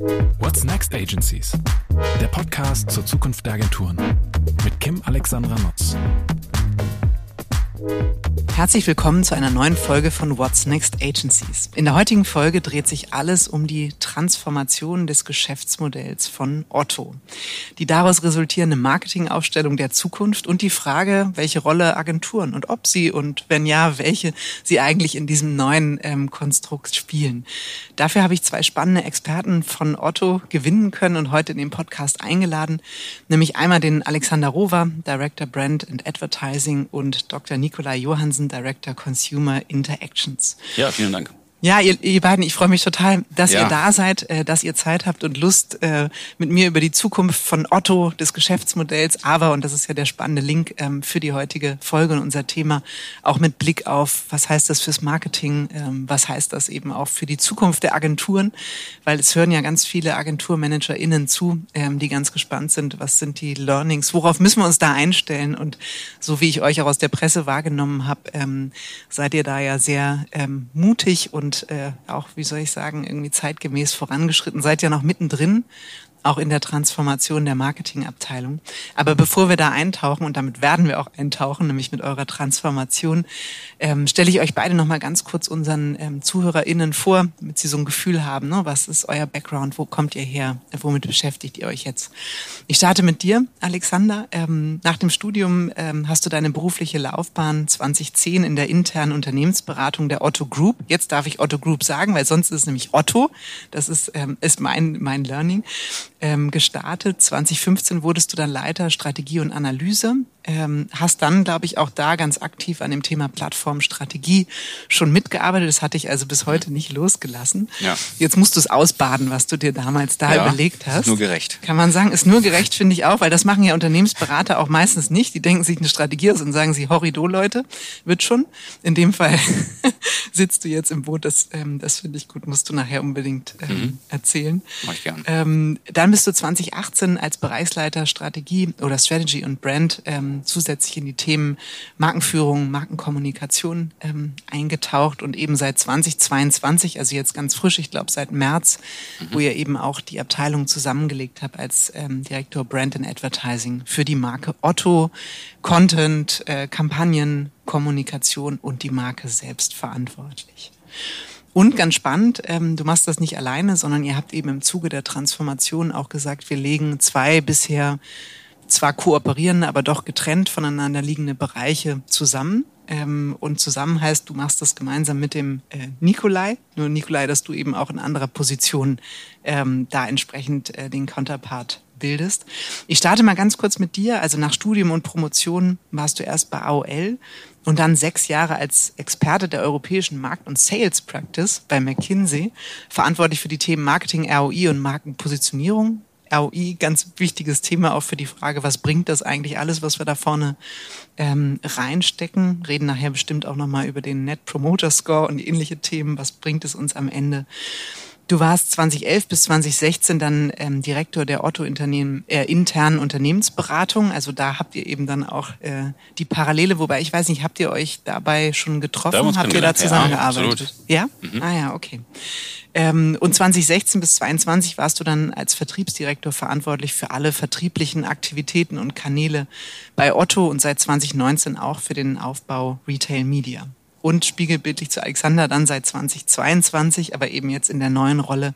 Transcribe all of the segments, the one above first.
What's Next Agencies? Der Podcast zur Zukunft der Agenturen mit Kim Alexandra Nutz. Herzlich willkommen zu einer neuen Folge von What's Next Agencies. In der heutigen Folge dreht sich alles um die Transformation des Geschäftsmodells von Otto, die daraus resultierende Marketingaufstellung der Zukunft und die Frage, welche Rolle Agenturen und ob sie und wenn ja, welche sie eigentlich in diesem neuen ähm, Konstrukt spielen. Dafür habe ich zwei spannende Experten von Otto gewinnen können und heute in den Podcast eingeladen, nämlich einmal den Alexander Rover, Director Brand and Advertising und Dr. Nikolai Johansen, Director Consumer Interactions. Ja, vielen Dank. Ja, ihr, ihr beiden, ich freue mich total, dass ja. ihr da seid, äh, dass ihr Zeit habt und Lust, äh, mit mir über die Zukunft von Otto, des Geschäftsmodells, aber, und das ist ja der spannende Link ähm, für die heutige Folge und unser Thema, auch mit Blick auf, was heißt das fürs Marketing, ähm, was heißt das eben auch für die Zukunft der Agenturen, weil es hören ja ganz viele AgenturmanagerInnen zu, ähm, die ganz gespannt sind, was sind die Learnings, worauf müssen wir uns da einstellen und so wie ich euch auch aus der Presse wahrgenommen habe, ähm, seid ihr da ja sehr ähm, mutig und und äh, auch, wie soll ich sagen, irgendwie zeitgemäß vorangeschritten. Seid ja noch mittendrin auch in der Transformation der Marketingabteilung. Aber bevor wir da eintauchen, und damit werden wir auch eintauchen, nämlich mit eurer Transformation, ähm, stelle ich euch beide nochmal ganz kurz unseren ähm, ZuhörerInnen vor, damit sie so ein Gefühl haben, ne? was ist euer Background, wo kommt ihr her, womit beschäftigt ihr euch jetzt? Ich starte mit dir, Alexander. Ähm, nach dem Studium ähm, hast du deine berufliche Laufbahn 2010 in der internen Unternehmensberatung der Otto Group. Jetzt darf ich Otto Group sagen, weil sonst ist es nämlich Otto. Das ist, ähm, ist mein, mein Learning ähm, gestartet. 2015 wurdest du dann Leiter Strategie und Analyse. Ähm, hast dann, glaube ich, auch da ganz aktiv an dem Thema Plattformstrategie schon mitgearbeitet. Das hatte ich also bis heute nicht losgelassen. Ja. Jetzt musst du es ausbaden, was du dir damals da ja, überlegt hast. Ist nur gerecht. Kann man sagen, ist nur gerecht, finde ich auch, weil das machen ja Unternehmensberater auch meistens nicht. Die denken sich eine Strategie aus und sagen sie, Horrido, Leute, wird schon. In dem Fall sitzt du jetzt im Boot. Das, ähm, das finde ich gut, musst du nachher unbedingt ähm, mhm. erzählen. Mach ich gern. Ähm, dann dann bist du 2018 als Bereichsleiter Strategie oder Strategy und Brand ähm, zusätzlich in die Themen Markenführung, Markenkommunikation ähm, eingetaucht und eben seit 2022, also jetzt ganz frisch, ich glaube seit März, mhm. wo ihr eben auch die Abteilung zusammengelegt habt als ähm, Direktor Brand and Advertising für die Marke Otto, Content, äh, Kampagnen, Kommunikation und die Marke selbst verantwortlich. Und ganz spannend, ähm, du machst das nicht alleine, sondern ihr habt eben im Zuge der Transformation auch gesagt, wir legen zwei bisher zwar kooperierende, aber doch getrennt voneinander liegende Bereiche zusammen. Ähm, und zusammen heißt, du machst das gemeinsam mit dem äh, Nikolai. Nur Nikolai, dass du eben auch in anderer Position ähm, da entsprechend äh, den Counterpart bildest. Ich starte mal ganz kurz mit dir. Also nach Studium und Promotion warst du erst bei AOL und dann sechs Jahre als Experte der europäischen Markt- und Sales Practice bei McKinsey, verantwortlich für die Themen Marketing, ROI und Markenpositionierung. ROI, ganz wichtiges Thema auch für die Frage, was bringt das eigentlich alles, was wir da vorne ähm, reinstecken. Reden nachher bestimmt auch nochmal über den Net Promoter Score und ähnliche Themen. Was bringt es uns am Ende? Du warst 2011 bis 2016 dann ähm, Direktor der Otto-Unternehmen äh, internen Unternehmensberatung. Also da habt ihr eben dann auch äh, die Parallele, wobei ich weiß nicht, habt ihr euch dabei schon getroffen? Habt ihr da zusammengearbeitet? Ja, ja? Mhm. Ah ja, okay. Ähm, und 2016 bis 2022 warst du dann als Vertriebsdirektor verantwortlich für alle vertrieblichen Aktivitäten und Kanäle bei Otto und seit 2019 auch für den Aufbau Retail Media und spiegelbildlich zu Alexander dann seit 2022, aber eben jetzt in der neuen Rolle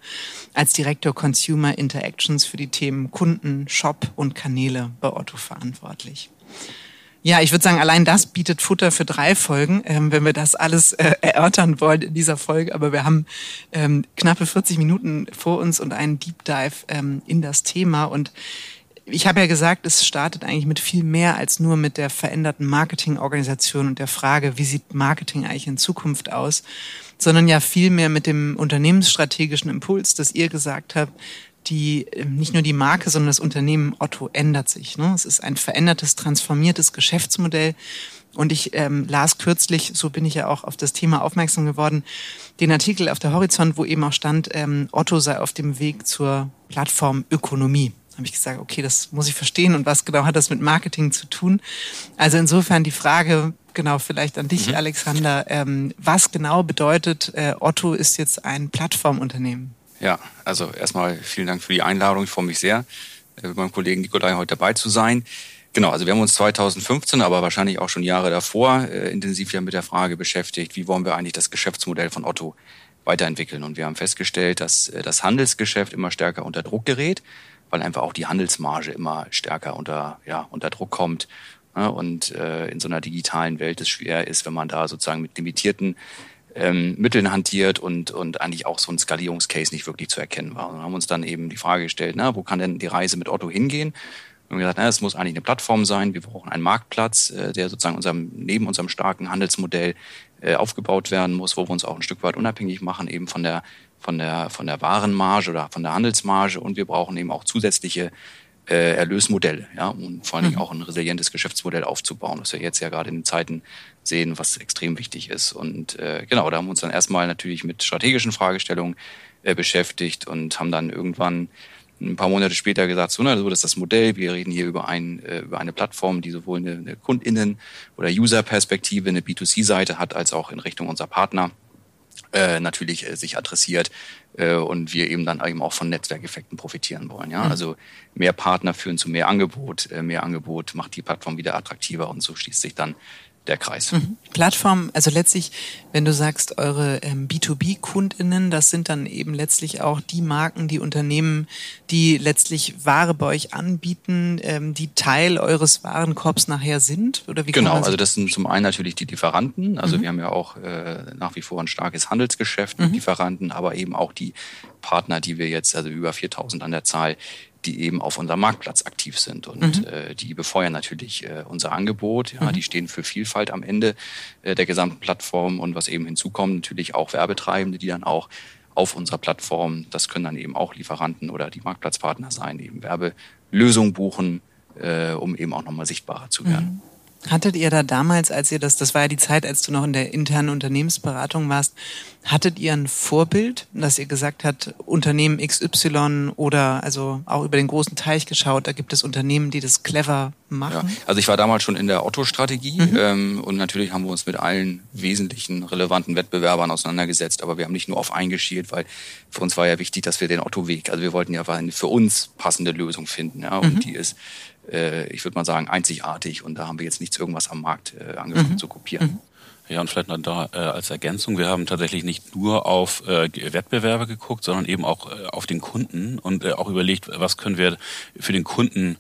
als Direktor Consumer Interactions für die Themen Kunden, Shop und Kanäle bei Otto verantwortlich. Ja, ich würde sagen, allein das bietet Futter für drei Folgen, ähm, wenn wir das alles äh, erörtern wollen in dieser Folge. Aber wir haben ähm, knappe 40 Minuten vor uns und einen Deep Dive ähm, in das Thema. Und ich habe ja gesagt, es startet eigentlich mit viel mehr als nur mit der veränderten Marketingorganisation und der Frage, wie sieht Marketing eigentlich in Zukunft aus, sondern ja viel mehr mit dem unternehmensstrategischen Impuls, dass ihr gesagt habt, die ähm, nicht nur die Marke, sondern das Unternehmen Otto ändert sich. Ne? Es ist ein verändertes, transformiertes Geschäftsmodell. Und ich ähm, las kürzlich, so bin ich ja auch auf das Thema aufmerksam geworden, den Artikel auf der Horizont, wo eben auch stand, ähm, Otto sei auf dem Weg zur Plattformökonomie habe ich gesagt, okay, das muss ich verstehen und was genau hat das mit Marketing zu tun? Also insofern die Frage, genau, vielleicht an dich, mhm. Alexander, ähm, was genau bedeutet, äh, Otto ist jetzt ein Plattformunternehmen? Ja, also erstmal vielen Dank für die Einladung. Ich freue mich sehr, äh, mit meinem Kollegen Nikolai heute dabei zu sein. Genau, also wir haben uns 2015, aber wahrscheinlich auch schon Jahre davor äh, intensiv ja mit der Frage beschäftigt, wie wollen wir eigentlich das Geschäftsmodell von Otto weiterentwickeln. Und wir haben festgestellt, dass äh, das Handelsgeschäft immer stärker unter Druck gerät, weil einfach auch die Handelsmarge immer stärker unter, ja, unter Druck kommt. Ja, und in so einer digitalen Welt es schwer ist, wenn man da sozusagen mit limitierten ähm, Mitteln hantiert und, und eigentlich auch so ein Skalierungscase nicht wirklich zu erkennen war. Und haben uns dann eben die Frage gestellt, na, wo kann denn die Reise mit Otto hingehen? Und wir gesagt, na, es muss eigentlich eine Plattform sein. Wir brauchen einen Marktplatz, äh, der sozusagen unserem, neben unserem starken Handelsmodell äh, aufgebaut werden muss, wo wir uns auch ein Stück weit unabhängig machen, eben von der, von der, von der Warenmarge oder von der Handelsmarge. Und wir brauchen eben auch zusätzliche äh, Erlösmodelle, ja, und vor allen Dingen mhm. auch ein resilientes Geschäftsmodell aufzubauen, was wir jetzt ja gerade in den Zeiten sehen, was extrem wichtig ist. Und äh, genau, da haben wir uns dann erstmal natürlich mit strategischen Fragestellungen äh, beschäftigt und haben dann irgendwann ein paar Monate später gesagt, so, na, so das ist das Modell. Wir reden hier über, ein, äh, über eine Plattform, die sowohl eine, eine KundInnen- oder User-Perspektive, eine B2C-Seite hat, als auch in Richtung unserer Partner äh, natürlich äh, sich adressiert äh, und wir eben dann eben auch von Netzwerkeffekten profitieren wollen. Ja? Mhm. Also mehr Partner führen zu mehr Angebot, äh, mehr Angebot macht die Plattform wieder attraktiver und so schließt sich dann der Kreis. Mhm. Plattform, also letztlich, wenn du sagst, eure ähm, B2B-KundInnen, das sind dann eben letztlich auch die Marken, die Unternehmen, die letztlich Ware bei euch anbieten, ähm, die Teil eures Warenkorbs nachher sind? Oder wie genau, also das sind zum einen natürlich die Lieferanten. Also mhm. wir haben ja auch äh, nach wie vor ein starkes Handelsgeschäft mit mhm. Lieferanten, aber eben auch die Partner, die wir jetzt, also über 4000 an der Zahl, die eben auf unserem Marktplatz aktiv sind. Und mhm. äh, die befeuern natürlich äh, unser Angebot. Ja, mhm. Die stehen für Vielfalt am Ende äh, der gesamten Plattform. Und was eben hinzukommt, natürlich auch Werbetreibende, die dann auch auf unserer Plattform, das können dann eben auch Lieferanten oder die Marktplatzpartner sein, eben Werbelösungen buchen, äh, um eben auch nochmal sichtbarer zu werden. Mhm. Hattet ihr da damals, als ihr das, das war ja die Zeit, als du noch in der internen Unternehmensberatung warst, hattet ihr ein Vorbild, dass ihr gesagt habt, Unternehmen XY oder also auch über den großen Teich geschaut, da gibt es Unternehmen, die das clever machen? Ja, also ich war damals schon in der Otto-Strategie mhm. ähm, und natürlich haben wir uns mit allen wesentlichen relevanten Wettbewerbern auseinandergesetzt, aber wir haben nicht nur auf eingeschielt, weil für uns war ja wichtig, dass wir den Otto-Weg, also wir wollten ja eine für uns passende Lösung finden ja, und mhm. die ist äh, ich würde mal sagen, einzigartig und da haben wir jetzt nichts irgendwas am Markt äh, angefangen mhm. zu kopieren. Mhm. Ja, und vielleicht noch da äh, als Ergänzung, wir haben tatsächlich nicht nur auf äh, Wettbewerbe geguckt, sondern eben auch äh, auf den Kunden und äh, auch überlegt, was können wir für den Kunden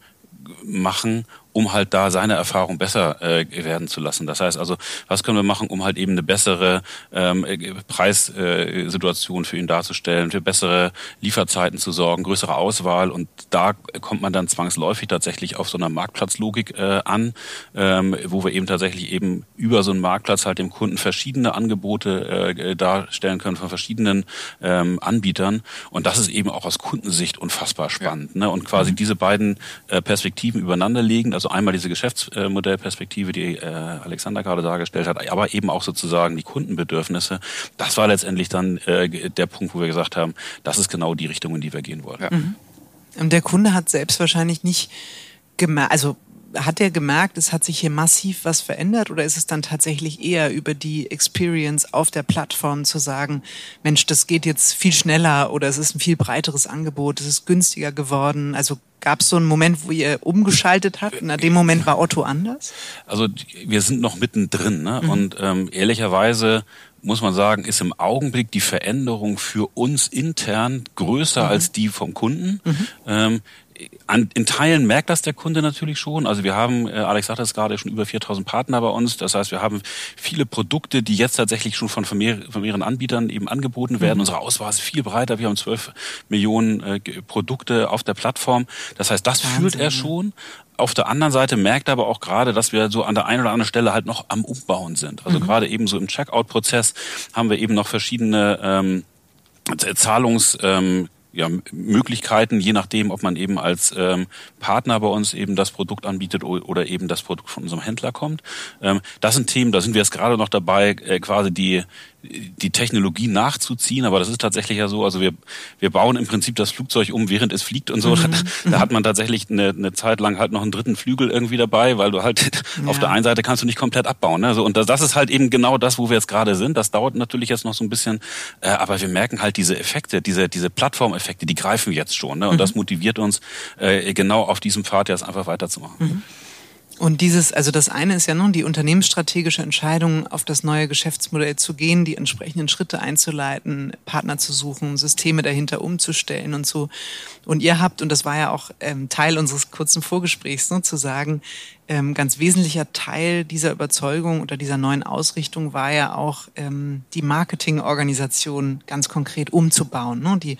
machen, um halt da seine Erfahrung besser äh, werden zu lassen. Das heißt also, was können wir machen, um halt eben eine bessere ähm, Preissituation für ihn darzustellen, für bessere Lieferzeiten zu sorgen, größere Auswahl und da kommt man dann zwangsläufig tatsächlich auf so einer Marktplatzlogik äh, an, ähm, wo wir eben tatsächlich eben über so einen Marktplatz halt dem Kunden verschiedene Angebote äh, darstellen können von verschiedenen ähm, Anbietern und das ist eben auch aus Kundensicht unfassbar spannend ne? und quasi mhm. diese beiden äh, Perspektiven übereinander legen, also einmal diese Geschäftsmodellperspektive, die äh, Alexander gerade dargestellt hat, aber eben auch sozusagen die Kundenbedürfnisse. Das war letztendlich dann äh, der Punkt, wo wir gesagt haben, das ist genau die Richtung, in die wir gehen wollen. Ja. Mhm. Der Kunde hat selbst wahrscheinlich nicht gemerkt, also hat er gemerkt, es hat sich hier massiv was verändert oder ist es dann tatsächlich eher über die Experience auf der Plattform zu sagen, Mensch, das geht jetzt viel schneller oder es ist ein viel breiteres Angebot, es ist günstiger geworden? Also gab es so einen Moment, wo ihr umgeschaltet habt und in dem Moment war Otto anders? Also wir sind noch mittendrin ne? Mhm. und ähm, ehrlicherweise muss man sagen, ist im Augenblick die Veränderung für uns intern größer mhm. als die vom Kunden. Mhm. Ähm, an, in Teilen merkt das der Kunde natürlich schon. Also wir haben, äh, Alex sagte es gerade, schon über 4000 Partner bei uns. Das heißt, wir haben viele Produkte, die jetzt tatsächlich schon von, von, mehreren Anbietern eben angeboten werden. Mhm. Unsere Auswahl ist viel breiter. Wir haben 12 Millionen äh, Produkte auf der Plattform. Das heißt, das Wahnsinn. fühlt er schon. Auf der anderen Seite merkt er aber auch gerade, dass wir so an der einen oder anderen Stelle halt noch am Umbauen sind. Also mhm. gerade eben so im Checkout-Prozess haben wir eben noch verschiedene ähm, Zahlungs ähm, ja, Möglichkeiten, je nachdem, ob man eben als ähm, Partner bei uns eben das Produkt anbietet oder eben das Produkt von unserem Händler kommt. Ähm, das sind Themen, da sind wir jetzt gerade noch dabei, äh, quasi die die Technologie nachzuziehen, aber das ist tatsächlich ja so, also wir, wir bauen im Prinzip das Flugzeug um, während es fliegt und so. Mhm. Da, da, hat man tatsächlich eine, eine Zeit lang halt noch einen dritten Flügel irgendwie dabei, weil du halt ja. auf der einen Seite kannst du nicht komplett abbauen. Ne? So, und das, das ist halt eben genau das, wo wir jetzt gerade sind. Das dauert natürlich jetzt noch so ein bisschen, äh, aber wir merken halt diese Effekte, diese, diese Plattformeffekte, die greifen jetzt schon. Ne? Und mhm. das motiviert uns, äh, genau auf diesem Pfad jetzt einfach weiterzumachen. Mhm. Und dieses, also das eine ist ja nun die unternehmensstrategische Entscheidung, auf das neue Geschäftsmodell zu gehen, die entsprechenden Schritte einzuleiten, Partner zu suchen, Systeme dahinter umzustellen und so. Und ihr habt, und das war ja auch ähm, Teil unseres kurzen Vorgesprächs, ne, zu sagen, ähm, ganz wesentlicher Teil dieser Überzeugung oder dieser neuen Ausrichtung war ja auch ähm, die Marketingorganisation ganz konkret umzubauen. Ne? Die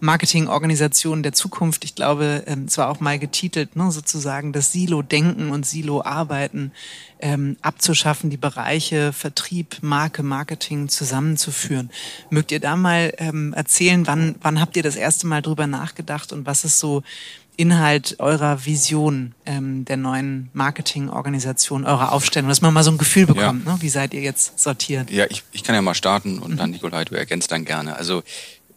Marketingorganisation der Zukunft, ich glaube, ähm, es war auch mal getitelt, ne, sozusagen das Silo-Denken und Silo-Arbeiten ähm, abzuschaffen, die Bereiche Vertrieb, Marke, Marketing zusammenzuführen. Mögt ihr da mal ähm, erzählen, wann, wann habt ihr das erste Mal drüber nachgedacht und was ist so Inhalt eurer Vision ähm, der neuen Marketingorganisation, eurer Aufstellung, dass man mal so ein Gefühl bekommt, ja. ne? wie seid ihr jetzt sortiert? Ja, ich, ich kann ja mal starten und mhm. dann Nikolai, du ergänzt dann gerne. Also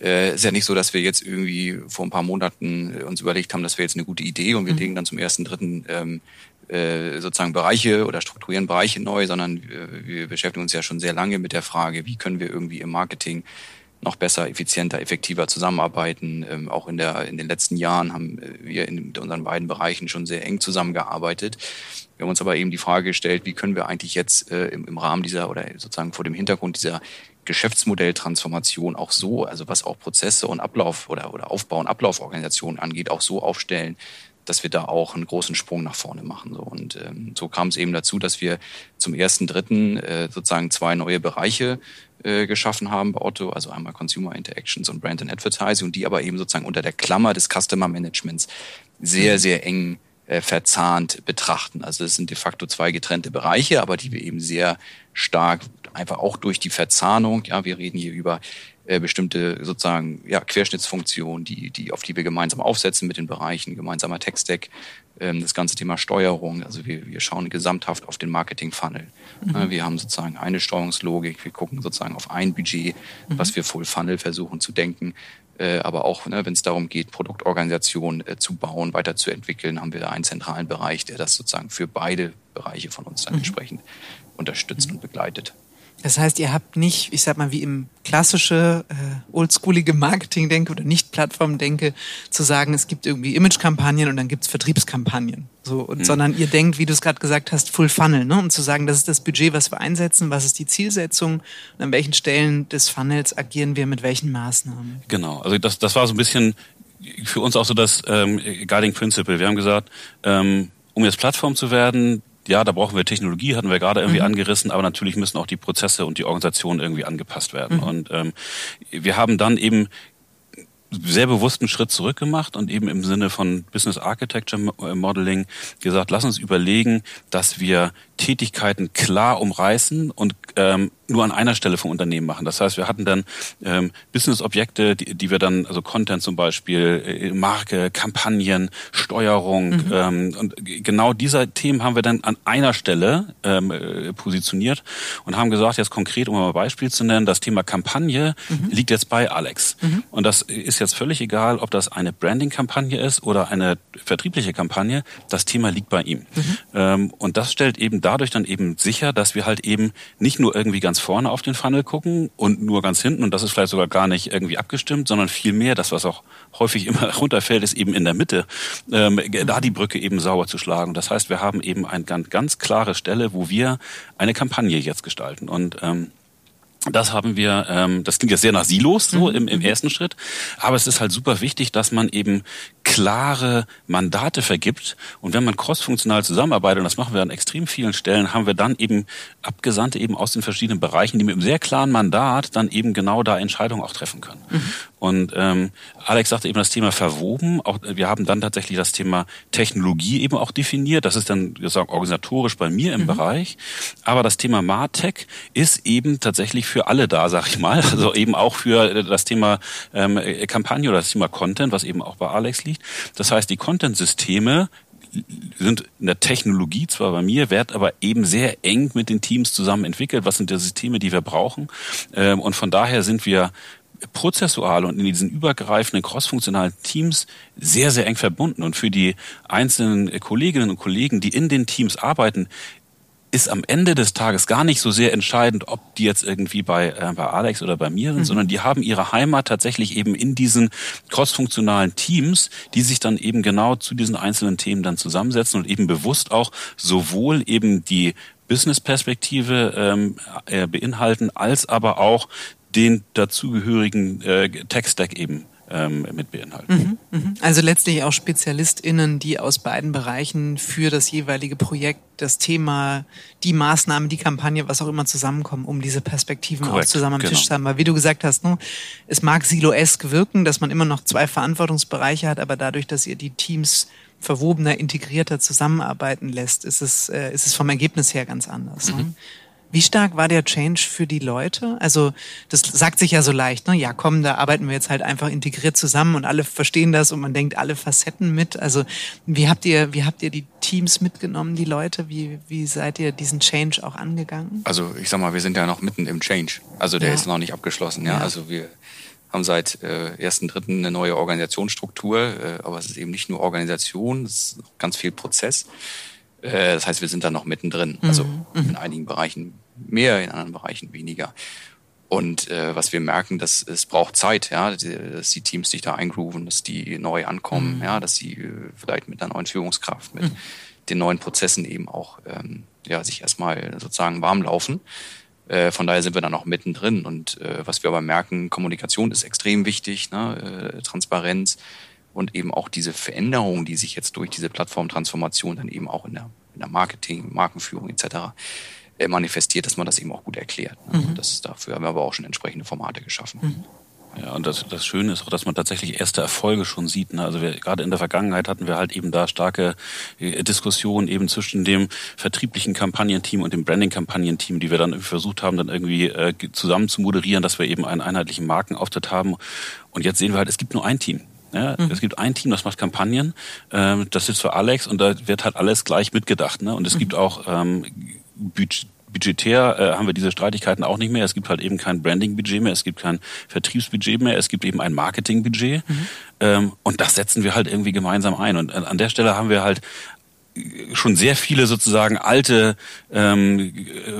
äh, ist ja nicht so, dass wir jetzt irgendwie vor ein paar Monaten äh, uns überlegt haben, das wäre jetzt eine gute Idee und wir mhm. legen dann zum ersten, dritten ähm, äh, sozusagen Bereiche oder strukturieren Bereiche neu, sondern wir, wir beschäftigen uns ja schon sehr lange mit der Frage, wie können wir irgendwie im Marketing noch besser, effizienter, effektiver zusammenarbeiten. Ähm, auch in, der, in den letzten Jahren haben äh, wir in unseren beiden Bereichen schon sehr eng zusammengearbeitet. Wir haben uns aber eben die Frage gestellt, wie können wir eigentlich jetzt äh, im, im Rahmen dieser oder sozusagen vor dem Hintergrund dieser Geschäftsmodelltransformation auch so, also was auch Prozesse und Ablauf oder, oder Aufbau und Ablauforganisation angeht, auch so aufstellen, dass wir da auch einen großen Sprung nach vorne machen. So. Und ähm, so kam es eben dazu, dass wir zum ersten Dritten äh, sozusagen zwei neue Bereiche äh, geschaffen haben bei Otto, also einmal Consumer Interactions und Brand and Advertising, und die aber eben sozusagen unter der Klammer des Customer Managements sehr, mhm. sehr eng äh, verzahnt betrachten. Also es sind de facto zwei getrennte Bereiche, aber die wir eben sehr stark einfach auch durch die Verzahnung, ja, wir reden hier über äh, bestimmte sozusagen ja, Querschnittsfunktionen, die, die, auf die wir gemeinsam aufsetzen mit den Bereichen, gemeinsamer Tech-Stack, ähm, das ganze Thema Steuerung. Also wir, wir schauen gesamthaft auf den Marketing-Funnel. Mhm. Wir haben sozusagen eine Steuerungslogik, wir gucken sozusagen auf ein Budget, mhm. was wir Full Funnel versuchen zu denken. Äh, aber auch, ne, wenn es darum geht, Produktorganisation äh, zu bauen, weiterzuentwickeln, haben wir da einen zentralen Bereich, der das sozusagen für beide Bereiche von uns dann mhm. entsprechend unterstützt mhm. und begleitet. Das heißt, ihr habt nicht, ich sag mal, wie im klassische, äh, oldschoolige Marketing-Denke oder Nicht-Plattform-Denke zu sagen, es gibt irgendwie Image-Kampagnen und dann gibt's Vertriebskampagnen. So, und, mhm. sondern ihr denkt, wie du es gerade gesagt hast, Full Funnel, ne? Und zu sagen, das ist das Budget, was wir einsetzen, was ist die Zielsetzung und an welchen Stellen des Funnels agieren wir mit welchen Maßnahmen. Genau, also das, das war so ein bisschen für uns auch so das ähm, Guiding Principle. Wir haben gesagt, ähm, um jetzt Plattform zu werden, ja, da brauchen wir Technologie, hatten wir gerade irgendwie mhm. angerissen, aber natürlich müssen auch die Prozesse und die Organisation irgendwie angepasst werden. Mhm. Und ähm, wir haben dann eben sehr bewussten Schritt zurück gemacht und eben im Sinne von Business Architecture Modeling gesagt, lass uns überlegen, dass wir Tätigkeiten klar umreißen und ähm, nur an einer Stelle vom Unternehmen machen. Das heißt, wir hatten dann ähm, Business-Objekte, die, die wir dann, also Content zum Beispiel, äh, Marke, Kampagnen, Steuerung mhm. ähm, und genau dieser Themen haben wir dann an einer Stelle ähm, äh, positioniert und haben gesagt, jetzt konkret, um mal ein Beispiel zu nennen, das Thema Kampagne mhm. liegt jetzt bei Alex. Mhm. Und das ist jetzt völlig egal, ob das eine Branding-Kampagne ist oder eine vertriebliche Kampagne, das Thema liegt bei ihm. Mhm. Ähm, und das stellt eben dadurch dann eben sicher, dass wir halt eben nicht nur irgendwie ganz vorne auf den Funnel gucken und nur ganz hinten und das ist vielleicht sogar gar nicht irgendwie abgestimmt, sondern vielmehr, das was auch häufig immer runterfällt, ist eben in der Mitte, ähm, da die Brücke eben sauber zu schlagen. Das heißt, wir haben eben eine ganz, ganz klare Stelle, wo wir eine Kampagne jetzt gestalten und ähm, das haben wir, ähm, das klingt jetzt sehr nach Silos so mhm. im, im ersten Schritt, aber es ist halt super wichtig, dass man eben klare Mandate vergibt. Und wenn man crossfunktional zusammenarbeitet, und das machen wir an extrem vielen Stellen, haben wir dann eben Abgesandte eben aus den verschiedenen Bereichen, die mit einem sehr klaren Mandat dann eben genau da Entscheidungen auch treffen können. Mhm. Und ähm, Alex sagte eben das Thema verwoben. Auch wir haben dann tatsächlich das Thema Technologie eben auch definiert. Das ist dann gesagt organisatorisch bei mir im mhm. Bereich. Aber das Thema Martech ist eben tatsächlich für alle da, sag ich mal. Also eben auch für das Thema ähm, Kampagne oder das Thema Content, was eben auch bei Alex liegt. Das heißt, die Content-Systeme sind in der Technologie zwar bei mir, werden aber eben sehr eng mit den Teams zusammen entwickelt. Was sind die Systeme, die wir brauchen? Ähm, und von daher sind wir prozessual und in diesen übergreifenden crossfunktionalen Teams sehr, sehr eng verbunden. Und für die einzelnen Kolleginnen und Kollegen, die in den Teams arbeiten, ist am Ende des Tages gar nicht so sehr entscheidend, ob die jetzt irgendwie bei, äh, bei Alex oder bei mir sind, mhm. sondern die haben ihre Heimat tatsächlich eben in diesen crossfunktionalen Teams, die sich dann eben genau zu diesen einzelnen Themen dann zusammensetzen und eben bewusst auch sowohl eben die Business-Perspektive ähm, äh, beinhalten, als aber auch den dazugehörigen äh, Tech-Stack eben ähm, mit beinhalten. Mhm, mh. Also letztlich auch SpezialistInnen, die aus beiden Bereichen für das jeweilige Projekt, das Thema, die Maßnahmen, die Kampagne, was auch immer zusammenkommen, um diese Perspektiven Korrekt, auch zusammen am genau. Tisch zu haben. Weil wie du gesagt hast, ne, es mag siloesk wirken, dass man immer noch zwei Verantwortungsbereiche hat, aber dadurch, dass ihr die Teams verwobener, integrierter zusammenarbeiten lässt, ist es, äh, ist es vom Ergebnis her ganz anders. Ne? Mhm. Ne? Wie stark war der Change für die Leute? Also das sagt sich ja so leicht, ne? Ja, komm, da arbeiten wir jetzt halt einfach integriert zusammen und alle verstehen das und man denkt alle Facetten mit. Also wie habt ihr, wie habt ihr die Teams mitgenommen, die Leute? Wie, wie seid ihr diesen Change auch angegangen? Also ich sag mal, wir sind ja noch mitten im Change. Also der ja. ist noch nicht abgeschlossen. Ja, ja. also wir haben seit äh, 1.3. eine neue Organisationsstruktur, äh, aber es ist eben nicht nur Organisation, es ist ganz viel Prozess. Äh, das heißt, wir sind da noch mittendrin. Also mhm. in einigen Bereichen mehr, in anderen Bereichen weniger. Und äh, was wir merken, dass es braucht Zeit, ja, dass die Teams sich da eingrooven, dass die neu ankommen, mhm. ja, dass sie äh, vielleicht mit einer neuen Führungskraft, mit mhm. den neuen Prozessen eben auch ähm, ja, sich erstmal sozusagen warm laufen. Äh, von daher sind wir dann auch mittendrin. Und äh, was wir aber merken, Kommunikation ist extrem wichtig, ne? äh, Transparenz, und eben auch diese Veränderungen, die sich jetzt durch diese Plattformtransformation dann eben auch in der, in der Marketing, Markenführung etc. Äh, manifestiert, dass man das eben auch gut erklärt. Mhm. Das, dafür haben wir aber auch schon entsprechende Formate geschaffen. Mhm. Ja, und das, das Schöne ist auch, dass man tatsächlich erste Erfolge schon sieht. Ne? Also wir, gerade in der Vergangenheit hatten wir halt eben da starke äh, Diskussionen eben zwischen dem vertrieblichen Kampagnenteam und dem Branding-Kampagnenteam, die wir dann versucht haben, dann irgendwie äh, zusammen zu moderieren, dass wir eben einen einheitlichen Markenauftritt haben. Und jetzt sehen wir halt, es gibt nur ein Team. Ja, mhm. Es gibt ein Team, das macht Kampagnen, ähm, das sitzt für Alex und da wird halt alles gleich mitgedacht. Ne? Und es mhm. gibt auch ähm, Budget budgetär äh, haben wir diese Streitigkeiten auch nicht mehr. Es gibt halt eben kein Branding-Budget mehr, es gibt kein Vertriebsbudget mehr, es gibt eben ein Marketing-Budget. Mhm. Ähm, und das setzen wir halt irgendwie gemeinsam ein. Und an der Stelle haben wir halt schon sehr viele sozusagen alte ähm,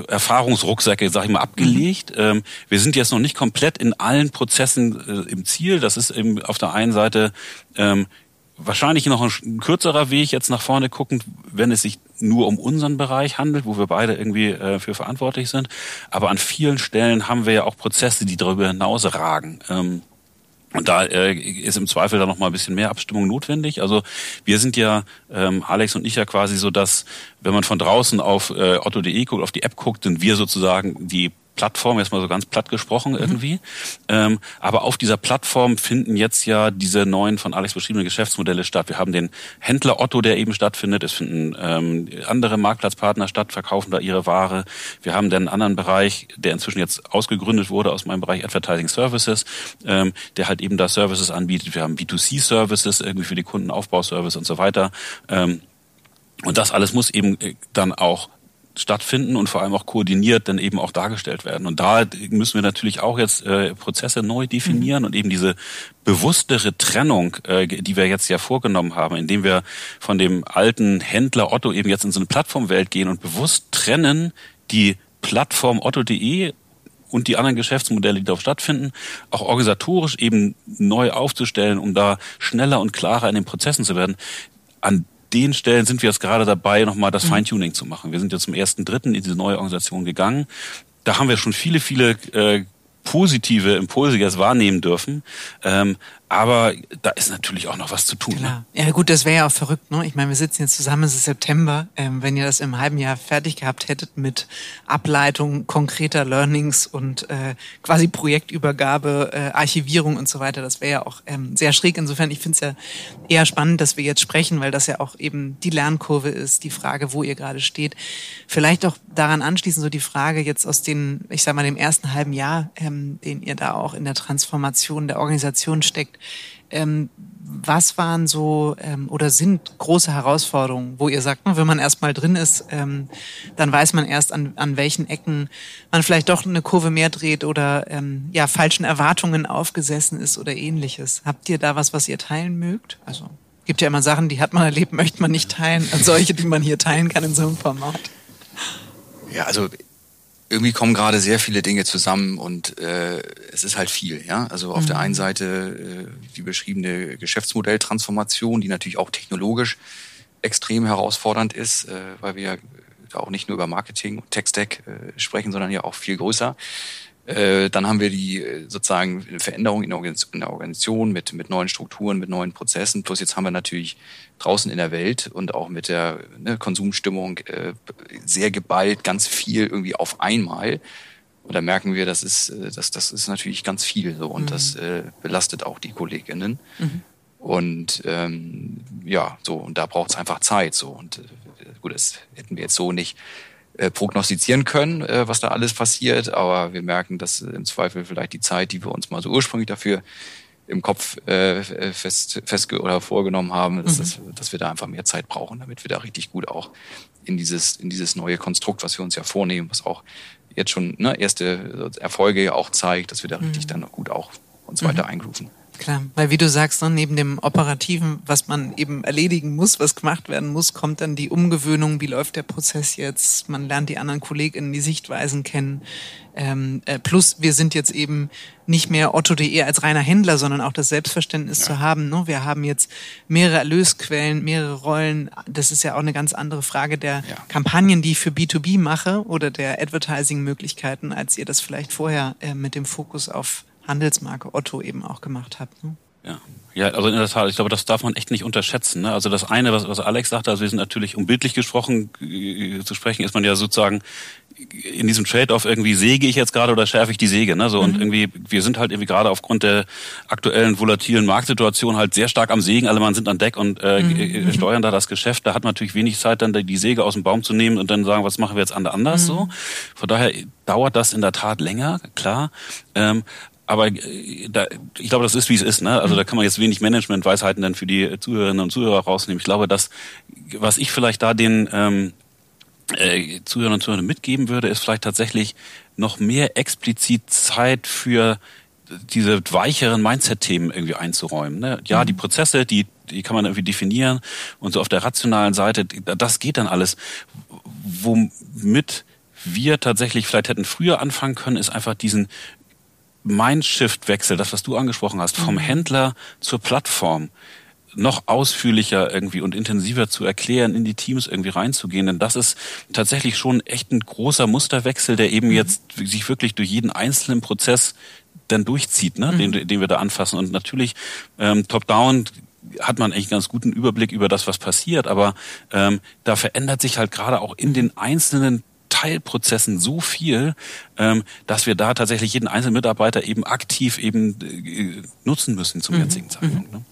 Erfahrungsrucksäcke, sag ich mal, abgelegt. Mhm. Ähm, wir sind jetzt noch nicht komplett in allen Prozessen äh, im Ziel. Das ist eben auf der einen Seite ähm, wahrscheinlich noch ein kürzerer Weg jetzt nach vorne guckend, wenn es sich nur um unseren Bereich handelt, wo wir beide irgendwie äh, für verantwortlich sind. Aber an vielen Stellen haben wir ja auch Prozesse, die darüber hinaus ragen. Ähm, und da äh, ist im Zweifel dann noch mal ein bisschen mehr Abstimmung notwendig. Also wir sind ja, ähm, Alex und ich ja quasi so, dass wenn man von draußen auf äh, otto.de guckt, auf die App guckt, sind wir sozusagen die Plattform, jetzt mal so ganz platt gesprochen mhm. irgendwie. Mhm. Ähm, aber auf dieser Plattform finden jetzt ja diese neuen von Alex beschriebenen Geschäftsmodelle statt. Wir haben den Händler Otto, der eben stattfindet. Es finden ähm, andere Marktplatzpartner statt, verkaufen da ihre Ware. Wir haben den anderen Bereich, der inzwischen jetzt ausgegründet wurde aus meinem Bereich Advertising Services, ähm, der halt eben da Services anbietet. Wir haben B2C-Services irgendwie für die Kunden, Aufbauservice und so weiter. Ähm, und das alles muss eben äh, dann auch stattfinden und vor allem auch koordiniert dann eben auch dargestellt werden. Und da müssen wir natürlich auch jetzt äh, Prozesse neu definieren mhm. und eben diese bewusstere Trennung, äh, die wir jetzt ja vorgenommen haben, indem wir von dem alten Händler Otto eben jetzt in so eine Plattformwelt gehen und bewusst trennen die Plattform otto.de und die anderen Geschäftsmodelle, die dort stattfinden, auch organisatorisch eben neu aufzustellen, um da schneller und klarer in den Prozessen zu werden. An den Stellen sind wir jetzt gerade dabei, nochmal das mhm. Feintuning zu machen. Wir sind jetzt zum ersten Dritten in diese neue Organisation gegangen. Da haben wir schon viele, viele äh, positive Impulse jetzt wahrnehmen dürfen. Ähm, aber da ist natürlich auch noch was zu tun. Ne? Klar. Ne? Ja gut, das wäre ja auch verrückt. Ne? Ich meine, wir sitzen jetzt zusammen, es ist September. Ähm, wenn ihr das im halben Jahr fertig gehabt hättet mit Ableitung konkreter Learnings und äh, quasi Projektübergabe, äh, Archivierung und so weiter, das wäre ja auch ähm, sehr schräg. Insofern, ich finde es ja eher spannend, dass wir jetzt sprechen, weil das ja auch eben die Lernkurve ist, die Frage, wo ihr gerade steht. Vielleicht auch daran anschließend so die Frage jetzt aus den, ich sag mal, dem ersten halben Jahr, ähm, den ihr da auch in der Transformation der Organisation steckt Ähm, was waren so ähm, oder sind große Herausforderungen, wo ihr sagt, wenn man erstmal drin ist, ähm, dann weiß man erst, an, an welchen Ecken man vielleicht doch eine Kurve mehr dreht oder ähm, ja falschen Erwartungen aufgesessen ist oder ähnliches. Habt ihr da was, was ihr teilen mögt? Also gibt ja immer Sachen, die hat man erlebt, möchte man nicht teilen. Und solche, die man hier teilen kann in so einem Format. Ja, also irgendwie kommen gerade sehr viele Dinge zusammen und äh, es ist halt viel. Ja, also auf mhm. der einen Seite äh, die beschriebene Geschäftsmodelltransformation, die natürlich auch technologisch extrem herausfordernd ist, äh, weil wir ja auch nicht nur über Marketing und Tech-Stack äh, sprechen, sondern ja auch viel größer. Äh, dann haben wir die äh, sozusagen Veränderung in der Organisation mit, mit neuen Strukturen, mit neuen Prozessen. Plus jetzt haben wir natürlich draußen in der Welt und auch mit der ne, Konsumstimmung äh, sehr geballt, ganz viel irgendwie auf einmal. Und da merken wir, das ist, äh, das, das ist natürlich ganz viel so und mhm. das äh, belastet auch die Kolleginnen. Mhm. Und ähm, ja, so, und da braucht es einfach Zeit. So. Und äh, gut, das hätten wir jetzt so nicht äh, prognostizieren können, äh, was da alles passiert, aber wir merken, dass im Zweifel vielleicht die Zeit, die wir uns mal so ursprünglich dafür im Kopf äh, fest, fest oder vorgenommen haben, dass, mhm. dass, dass wir da einfach mehr Zeit brauchen, damit wir da richtig gut auch in dieses, in dieses neue Konstrukt, was wir uns ja vornehmen, was auch jetzt schon ne, erste Erfolge ja auch zeigt, dass wir da richtig mhm. dann gut auch uns mhm. weiter eingrooven. Klar, weil wie du sagst, ne, neben dem Operativen, was man eben erledigen muss, was gemacht werden muss, kommt dann die Umgewöhnung, wie läuft der Prozess jetzt, man lernt die anderen KollegInnen, die Sichtweisen kennen. Ähm, äh, plus wir sind jetzt eben nicht mehr Otto.de als reiner Händler, sondern auch das Selbstverständnis ja. zu haben. Ne? Wir haben jetzt mehrere Erlösquellen, mehrere Rollen. Das ist ja auch eine ganz andere Frage der ja. Kampagnen, die ich für B2B mache oder der Advertising-Möglichkeiten, als ihr das vielleicht vorher äh, mit dem Fokus auf Handelsmarke Otto eben auch gemacht habt. Ne? Ja. Ja, also in der Tat, ich glaube, das darf man echt nicht unterschätzen. Ne? Also das eine, was, was Alex sagte, also wir sind natürlich, um bildlich gesprochen äh, zu sprechen, ist man ja sozusagen in diesem Trade-off irgendwie säge ich jetzt gerade oder schärfe ich die Säge. Ne? So, mhm. Und irgendwie, wir sind halt irgendwie gerade aufgrund der aktuellen volatilen Marktsituation halt sehr stark am Sägen. Alle Mann sind an Deck und äh, mhm. Äh, steuern da das Geschäft. Da hat man natürlich wenig Zeit, dann die Säge aus dem Baum zu nehmen und dann sagen, was machen wir jetzt anders mhm. so. Von daher dauert das in der Tat länger, klar. Ähm, aber äh, da, ich glaube, das ist, wie es ist. Ne? Also da kann man jetzt wenig Management-Weisheiten dann für die Zuhörerinnen und Zuhörer rausnehmen. Ich glaube, dass, was ich vielleicht da den ähm, äh, Zuhörern und Zuhörern mitgeben würde, ist vielleicht tatsächlich noch mehr explizit Zeit für diese weicheren Mindset-Themen irgendwie einzuräumen. Ne? Ja, mhm. die Prozesse, die, die kann man irgendwie definieren und so auf der rationalen Seite, das geht dann alles. Womit wir tatsächlich vielleicht hätten früher anfangen können, ist einfach diesen Mindshift-Wechsel, das, was du angesprochen hast, vom mhm. Händler zur Plattform noch ausführlicher irgendwie und intensiver zu erklären, in die Teams irgendwie reinzugehen. Denn das ist tatsächlich schon echt ein großer Musterwechsel, der eben mhm. jetzt sich wirklich durch jeden einzelnen Prozess dann durchzieht, ne? Mhm. den, den wir da anfassen. Und natürlich ähm, top-down hat man eigentlich ganz guten Überblick über das, was passiert, aber ähm, da verändert sich halt gerade auch in den einzelnen Teilprozessen so viel, ähm, dass wir da tatsächlich jeden einzelnen Mitarbeiter eben aktiv eben äh, nutzen müssen zum mhm. jetzigen Zeitpunkt. Ne?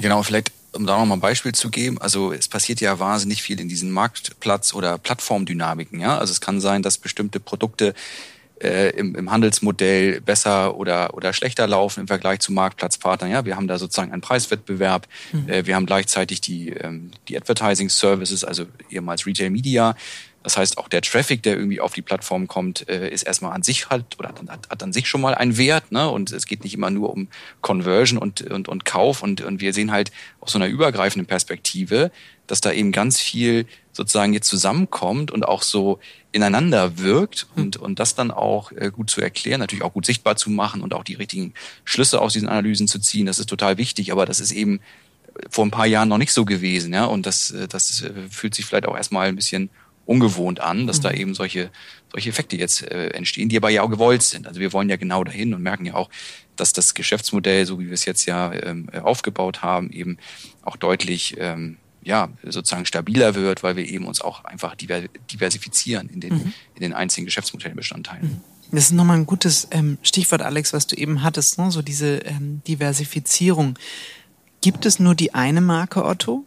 Genau, vielleicht um da nochmal ein Beispiel zu geben, also es passiert ja wahnsinnig viel in diesen Marktplatz- oder Plattformdynamiken. Ja? Also es kann sein, dass bestimmte Produkte äh, im, im Handelsmodell besser oder, oder schlechter laufen im Vergleich zu Marktplatzpartnern. Ja, wir haben da sozusagen einen Preiswettbewerb. Mhm. Äh, wir haben gleichzeitig die, ähm, die Advertising Services, also ehemals Retail Media. Das heißt, auch der Traffic, der irgendwie auf die Plattform kommt, äh, ist erstmal an sich halt oder hat, hat an sich schon mal einen Wert. Ne? Und es geht nicht immer nur um Conversion und, und, und Kauf. Und, und wir sehen halt aus so einer übergreifenden Perspektive, dass da eben ganz viel sozusagen jetzt zusammenkommt und auch so ineinander wirkt hm. und, und das dann auch äh, gut zu erklären, natürlich auch gut sichtbar zu machen und auch die richtigen Schlüsse aus diesen Analysen zu ziehen. Das ist total wichtig, aber das ist eben vor ein paar Jahren noch nicht so gewesen. Ja? Und das, äh, das fühlt sich vielleicht auch erstmal ein bisschen ungewohnt an, dass mhm. da eben solche, solche Effekte jetzt äh, entstehen, die aber ja auch gewollt sind. Also wir wollen ja genau dahin und merken ja auch, dass das Geschäftsmodell, so wie wir es jetzt ja ähm, aufgebaut haben, eben auch deutlich ähm, ja, sozusagen stabiler wird, weil wir eben uns auch einfach diversifizieren in den, mhm. in den einzelnen Geschäftsmodellbestandteilen. Mhm. Das ist nochmal ein gutes ähm, Stichwort, Alex, was du eben hattest, ne? so diese ähm, Diversifizierung. Gibt es nur die eine Marke Otto?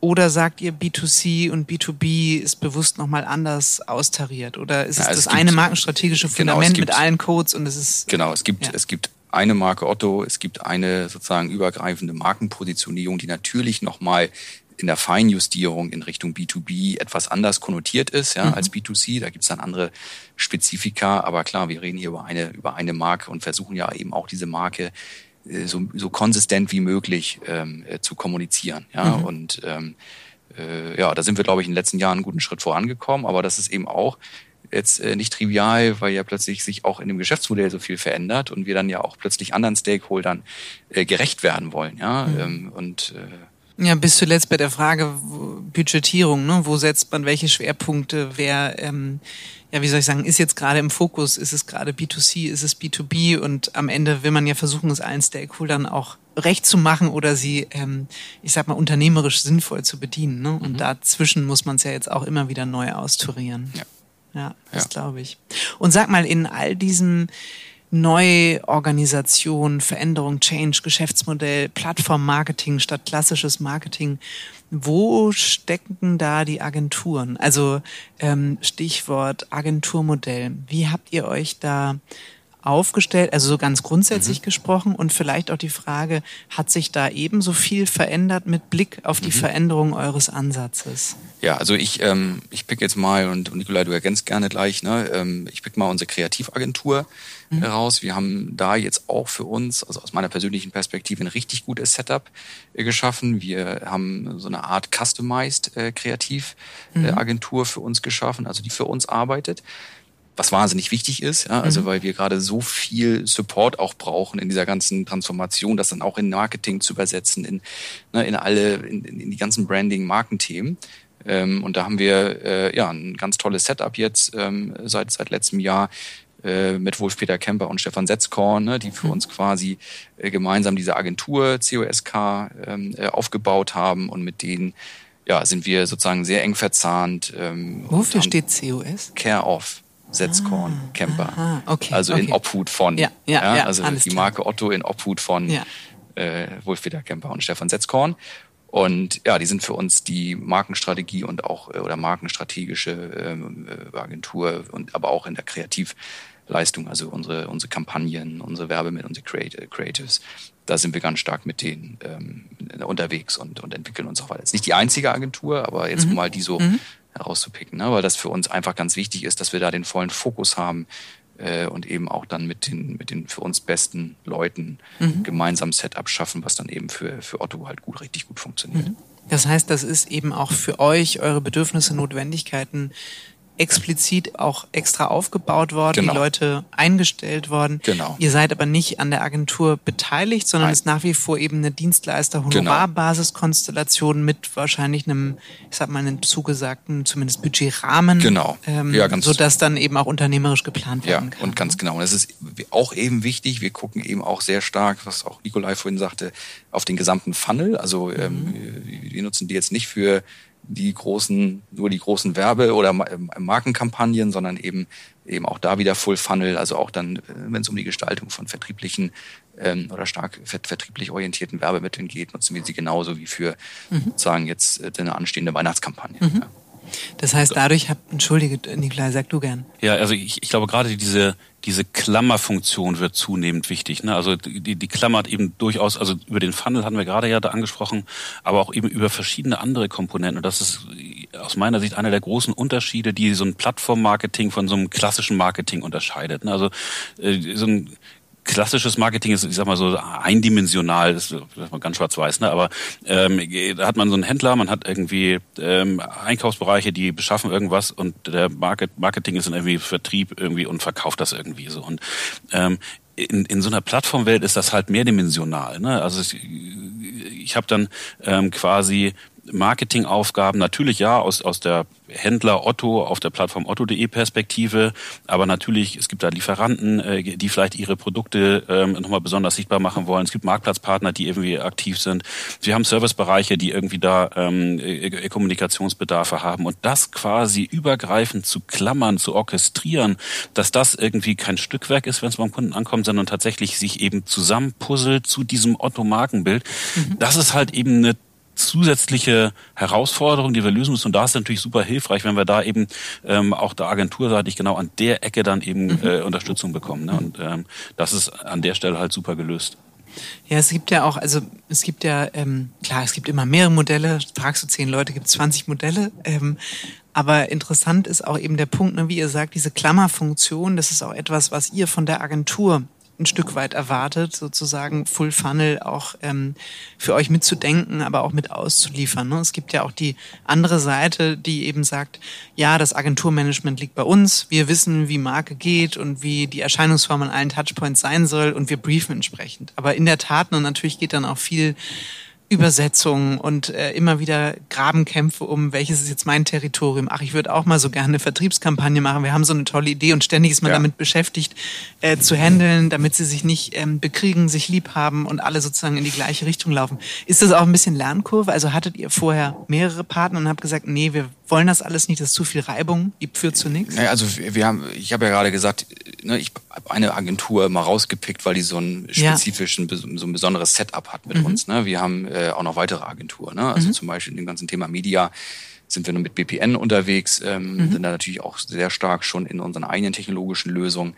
Oder sagt ihr B2C und B2B ist bewusst nochmal anders austariert? Oder ist ja, es das gibt, eine markenstrategische genau, Fundament genau, gibt, mit allen Codes und es ist. Genau, es gibt, ja. es gibt eine Marke Otto, es gibt eine sozusagen übergreifende Markenpositionierung, die natürlich nochmal in der Feinjustierung in Richtung B2B etwas anders konnotiert ist ja, mhm. als B2C. Da gibt es dann andere Spezifika. Aber klar, wir reden hier über eine, über eine Marke und versuchen ja eben auch diese Marke so, so konsistent wie möglich ähm, äh, zu kommunizieren. Ja, mhm. und ähm, äh, ja, da sind wir, glaube ich, in den letzten Jahren einen guten Schritt vorangekommen. Aber das ist eben auch jetzt äh, nicht trivial, weil ja plötzlich sich auch in dem Geschäftsmodell so viel verändert und wir dann ja auch plötzlich anderen Stakeholdern äh, gerecht werden wollen. Ja, mhm. ähm, und äh, ja, bis zuletzt bei der Frage Budgetierung, ne? wo setzt man welche Schwerpunkte, wer, ähm, ja, wie soll ich sagen, ist jetzt gerade im Fokus, ist es gerade B2C, ist es B2B und am Ende will man ja versuchen, es allen Stakeholdern auch recht zu machen oder sie, ähm, ich sag mal, unternehmerisch sinnvoll zu bedienen. Ne? Und mhm. dazwischen muss man es ja jetzt auch immer wieder neu austurieren. Ja, ja das ja. glaube ich. Und sag mal, in all diesen Neuorganisation, Veränderung, Change, Geschäftsmodell, Plattform-Marketing statt klassisches Marketing. Wo stecken da die Agenturen? Also ähm, Stichwort Agenturmodell. Wie habt ihr euch da aufgestellt, also so ganz grundsätzlich mhm. gesprochen und vielleicht auch die Frage, hat sich da ebenso viel verändert mit Blick auf die mhm. Veränderung eures Ansatzes? Ja, also ich, ähm, ich pick jetzt mal, und, und Nikolai, du ergänzt gerne gleich, ne, ähm, ich pick mal unsere Kreativagentur mhm. raus. Wir haben da jetzt auch für uns, also aus meiner persönlichen Perspektive, ein richtig gutes Setup äh, geschaffen. Wir haben so eine Art Customized äh, Kreativagentur mhm. für uns geschaffen, also die für uns arbeitet was wahnsinnig wichtig ist, ja, also mhm. weil wir gerade so viel Support auch brauchen in dieser ganzen Transformation, das dann auch in Marketing zu übersetzen, in, ne, in alle, in, in die ganzen Branding-Markenthemen. Ähm, und da haben wir äh, ja ein ganz tolles Setup jetzt ähm, seit seit letztem Jahr äh, mit Wolf-Peter Kemper und Stefan Setzkorn, ne, die für mhm. uns quasi äh, gemeinsam diese Agentur COSK ähm, äh, aufgebaut haben und mit denen ja, sind wir sozusagen sehr eng verzahnt. Ähm, Wofür steht COS? Care of. Setzkorn, ah, Camper. Aha, okay, also okay. in Obhut von. Ja, ja, ja also die Marke Otto in Obhut von ja. äh, Wolf-Peter Kemper und Stefan Setzkorn. Und ja, die sind für uns die Markenstrategie und auch äh, oder markenstrategische ähm, äh, Agentur und aber auch in der Kreativleistung, also unsere unsere Kampagnen, unsere Werbemittel, unsere Creatives. Da sind wir ganz stark mit denen ähm, unterwegs und, und entwickeln uns auch weiter. Jetzt nicht die einzige Agentur, aber jetzt mhm. mal die so mhm herauszupicken, ne? weil das für uns einfach ganz wichtig ist, dass wir da den vollen Fokus haben äh, und eben auch dann mit den, mit den für uns besten Leuten mhm. gemeinsam Setup schaffen, was dann eben für, für Otto halt gut, richtig gut funktioniert. Mhm. Das heißt, das ist eben auch für euch, eure Bedürfnisse, Notwendigkeiten explizit auch extra aufgebaut worden, genau. die Leute eingestellt worden. Genau. Ihr seid aber nicht an der Agentur beteiligt, sondern es ist nach wie vor eben eine Dienstleister-Honorarbasiskonstellation genau. mit wahrscheinlich einem, ich sag mal, einem zugesagten, zumindest Budgetrahmen. Genau. Ähm, ja, ganz sodass dann eben auch unternehmerisch geplant werden ja, kann. Und ganz genau. Und es ist auch eben wichtig, wir gucken eben auch sehr stark, was auch Nikolai vorhin sagte, auf den gesamten Funnel. Also ähm, mhm. ähm, wir nutzen die jetzt nicht für die großen, nur die großen Werbe- oder Markenkampagnen, sondern eben eben auch da wieder Full Funnel, also auch dann, äh, wenn es um die Gestaltung von vertrieblichen ähm, oder stark vertrieblich orientierten Werbemitteln geht, nutzen wir sie genauso wie für mhm. sozusagen jetzt äh, eine anstehende Weihnachtskampagne. Mhm. Ja. Das heißt, dadurch habt, entschuldige, Nikolai, sag du gern. Ja, also ich, ich glaube gerade diese, diese Klammerfunktion wird zunehmend wichtig. Ne? Also die, die klammert eben durchaus, also über den Funnel hatten wir gerade ja da angesprochen, aber auch eben über verschiedene andere Komponenten. Und das ist aus meiner Sicht einer der großen Unterschiede, die so ein Plattformmarketing von so einem klassischen Marketing unterscheidet. Ne? Also äh, so ein klassisches Marketing ist, ich sag mal so eindimensional, das ist ganz schwarz-weiß, ne? aber ähm, da hat man so einen Händler, man hat irgendwie ähm, Einkaufsbereiche, die beschaffen irgendwas und der Market, Marketing ist dann irgendwie Vertrieb irgendwie und verkauft das irgendwie so. Und ähm, in, in so einer Plattformwelt ist das halt mehrdimensional. Ne? Also ich, ich habe dann ähm, quasi Marketingaufgaben natürlich ja aus, aus der Händler Otto auf der Plattform otto.de Perspektive, aber natürlich, es gibt da Lieferanten, äh, die vielleicht ihre Produkte ähm, nochmal besonders sichtbar machen wollen. Es gibt Marktplatzpartner, die irgendwie aktiv sind. Wir haben Servicebereiche, die irgendwie da ähm, äh, Kommunikationsbedarfe haben. Und das quasi übergreifend zu klammern, zu orchestrieren, dass das irgendwie kein Stückwerk ist, wenn es beim Kunden ankommt, sondern tatsächlich sich eben zusammenpuzzelt zu diesem Otto-Markenbild, mhm. das ist halt eben eine zusätzliche Herausforderung, die wir lösen müssen. Und da ist es natürlich super hilfreich, wenn wir da eben ähm, auch da agenturseitig genau an der Ecke dann eben mhm. äh, Unterstützung bekommen. Ne? Und ähm, das ist an der Stelle halt super gelöst. Ja, es gibt ja auch, also es gibt ja, ähm, klar, es gibt immer mehrere Modelle. Fragst du zehn Leute, gibt es 20 Modelle. Ähm, aber interessant ist auch eben der Punkt, ne, wie ihr sagt, diese Klammerfunktion, das ist auch etwas, was ihr von der Agentur ein Stück weit erwartet, sozusagen Full Funnel auch ähm, für euch mitzudenken, aber auch mit auszuliefern. Ne? Es gibt ja auch die andere Seite, die eben sagt, ja, das Agenturmanagement liegt bei uns, wir wissen, wie Marke geht und wie die Erscheinungsform an allen Touchpoints sein soll und wir briefen entsprechend. Aber in der Tat, und natürlich geht dann auch viel Übersetzungen und äh, immer wieder Grabenkämpfe um, welches ist jetzt mein Territorium. Ach, ich würde auch mal so gerne eine Vertriebskampagne machen. Wir haben so eine tolle Idee und ständig ist man ja. damit beschäftigt, äh, zu handeln, damit sie sich nicht ähm, bekriegen, sich lieb haben und alle sozusagen in die gleiche Richtung laufen. Ist das auch ein bisschen Lernkurve? Also hattet ihr vorher mehrere Partner und habt gesagt, nee, wir wollen das alles nicht, das ist zu viel Reibung, die führt zu nichts? Naja, also wir haben, ich habe ja gerade gesagt, ne, ich habe eine Agentur mal rausgepickt, weil die so einen spezifischen, ja. so ein besonderes Setup hat mit mhm. uns. Ne? Wir haben äh, auch noch weitere Agenturen. Ne? Also mhm. zum Beispiel in dem ganzen Thema Media sind wir nur mit BPN unterwegs, ähm, mhm. sind da natürlich auch sehr stark schon in unseren eigenen technologischen Lösungen.